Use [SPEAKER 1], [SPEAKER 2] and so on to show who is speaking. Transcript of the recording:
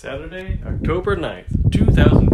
[SPEAKER 1] Saturday, October 9th, two thousand.